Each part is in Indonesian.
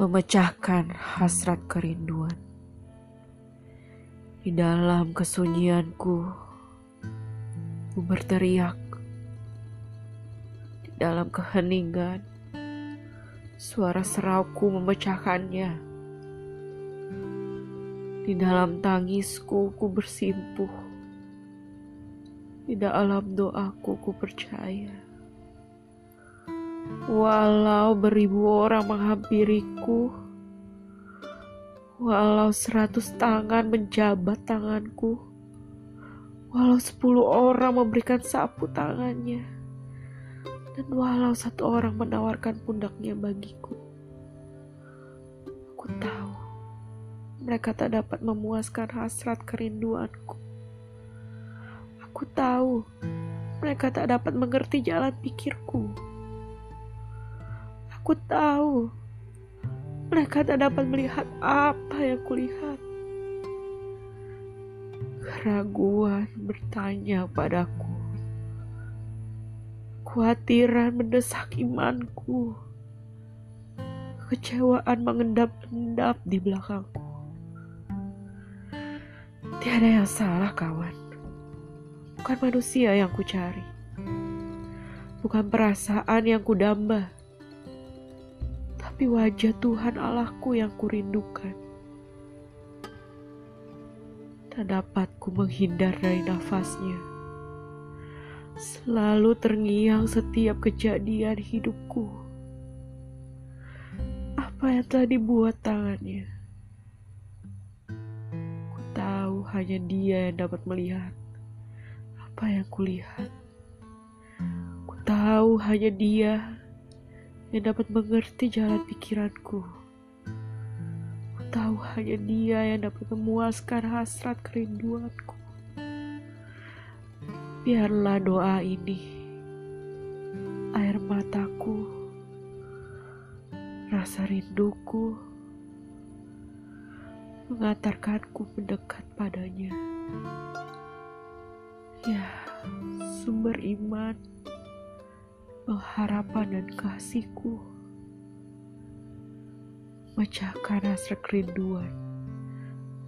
memecahkan hasrat kerinduan. Di dalam kesunyianku, ku berteriak. Di dalam keheningan, suara serauku memecahkannya. Di dalam tangisku, ku bersimpuh. Di dalam doaku, ku percaya Walau beribu orang menghampiriku, walau seratus tangan menjabat tanganku, walau sepuluh orang memberikan sapu tangannya, dan walau satu orang menawarkan pundaknya bagiku, aku tahu mereka tak dapat memuaskan hasrat kerinduanku. Aku tahu mereka tak dapat mengerti jalan pikirku. Aku tahu mereka tak dapat melihat apa yang kulihat. Keraguan bertanya padaku. Khawatiran mendesak imanku. Kecewaan mengendap-endap di belakangku. Tiada yang salah, kawan. Bukan manusia yang kucari. Bukan perasaan yang kudamba tapi wajah Tuhan Allahku yang kurindukan. Tak dapat ku menghindar dari nafasnya. Selalu terngiang setiap kejadian hidupku. Apa yang telah dibuat tangannya? Ku tahu hanya dia yang dapat melihat apa yang kulihat. Ku tahu hanya dia yang dapat mengerti jalan pikiranku. Ku tahu hanya dia yang dapat memuaskan hasrat kerinduanku. Biarlah doa ini, air mataku, rasa rinduku, mengantarkanku mendekat padanya. Ya, sumber iman pengharapan dan kasihku. Pecahkan hasrat kerinduan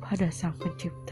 pada Sang Pencipta.